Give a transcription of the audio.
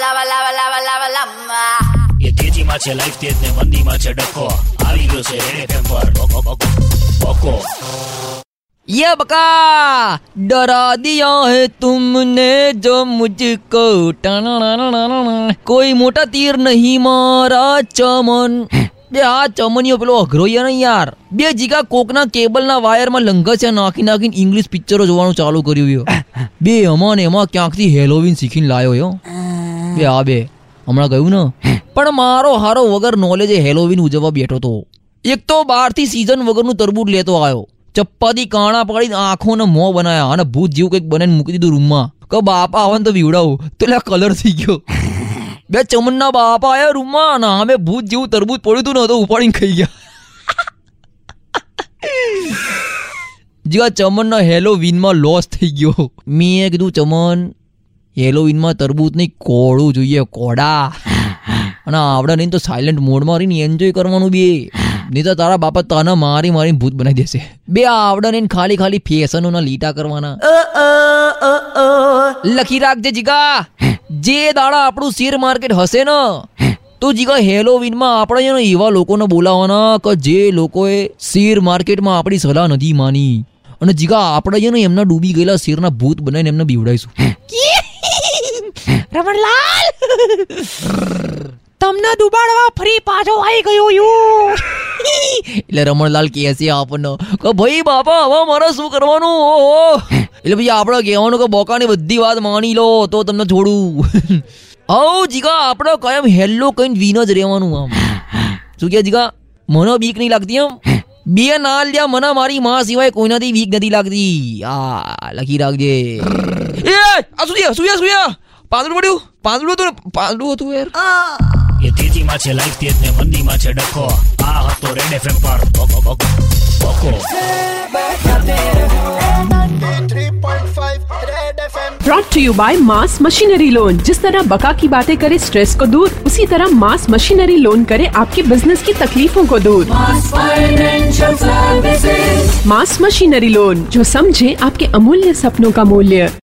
lava, lava, lava, lava, lava. એ તેજીમાં છે life તેજ ને મંદીમાં છે ડખો આવી ગયો છે રેડ એફએમ પર બકો, બકો, બકો ये बका डरा दिया है तुमने जो मुझको टननननननन। કોઈ મોટા તીર નહીં મારા ચમન બે આ ચમનીઓ પેલો અઘરો યાર ને યાર બે જીગા કોકના કેબલના વાયરમાં લંઘસ્યા નાખી નાખીને ઇંગ્લિશ પિક્ચરો જોવાનું ચાલુ કર્યું યો બે એમાં ને એમાં ક્યાંકથી હેલોવીન શીખીને લાયો યો બે આ બે. હમણાં ગયું ને? પણ મારો હારો વગર નોલેજે હેલોવીન ઉજવવા બેઠો તો. એક તો બહારથી સીઝન વગરનું તરબૂજ લેતો આવ્યો. ચપ્પાથી કાણા પકડીને આંખો ને મોં બનાયા અને ભૂત જેવું કંઈક બનાવીને મૂકી દીધું રૂમમાં કે બાપા આવે ને તો વીવડાવું. તો એટલે કલર થઈ ગયો. બે ચમનના બાપા આયા રૂમમાં અને અમે ભૂત જેવું તરબૂજ પડ્યું હતું ને તો ઉપાડીને ખાઈ ગયા. જેવા ચમનના હેલો વિનમાં લોસ થઈ ગયો. મેં કીધું ચમન હેલો વિનમાં તરબૂચ નહીં કોળું જોઈએ કોડા અને આવડે નહીં તો સાયલેન્ટ મોડમાં રહીને એન્જોય કરવાનું બી. નહીં તો તારા બાપા તને મારી મારી ભૂત બનાવી દેશે. બે આવડે નહીં ખાલી ખાલી ફેશનોના લીટા કરવાના. લખી રાખજે જીગા. જે દાડા આપણું શેર માર્કેટ હશે ને તો જીગા હેલોવીનમાં આપણે છે ને એવા લોકોને બોલાવવાના કે જે લોકોએ શેર માર્કેટમાં આપણી સલાહ નથી માની. અને જીગા આપણે છે ને એમના ડૂબી ગયેલા શેરના ભૂત બનાવીને એમને બીવડાવીશું. રમણલાલ! તમને ડુબાડવા ફરી પાછો આવી ગયો યુ. એટલે રમણલાલ કહે છે આપણને કે ભાઈ બાપા, હવે મારે શું કરવાનું? ઓહો. એટલે ભાઈ આપણે કહેવાનું કે બોકાની બધી વાત માની લો, તો તમને છોડું. હવ જીગા, આપણે કાયમ હેલ્લો કહીને વિન જ રહેવાનું આમ. શું કે જીગા? મને બીક નહીં લાગતી એમ બે ના લ્યા, મને મારી માં સિવાય કોઈનાથી બીક નથી લાગતી. આ, લખી રાખજે. એ, આ સુયા સુયા સુયા પાંદડું પડ્યું પાંદડું હતું ને પાંદડું હતું યાર એ તેજીમાં છે લાઈફ તેજ ને મંદીમાં છે ડખો આ હતો રેડ એફએમ પર બકો, બકો, બકો brought to you by mass machinery loan जिस तरह बका की बातें करे स्ट्रेस को दूर उसी तरह मास मशीनरी लोन करे आपके बिजनेस की तकलीफों को दूर मास मशीनरी लोन जो समझे आपके अमूल्य सपनों का मूल्य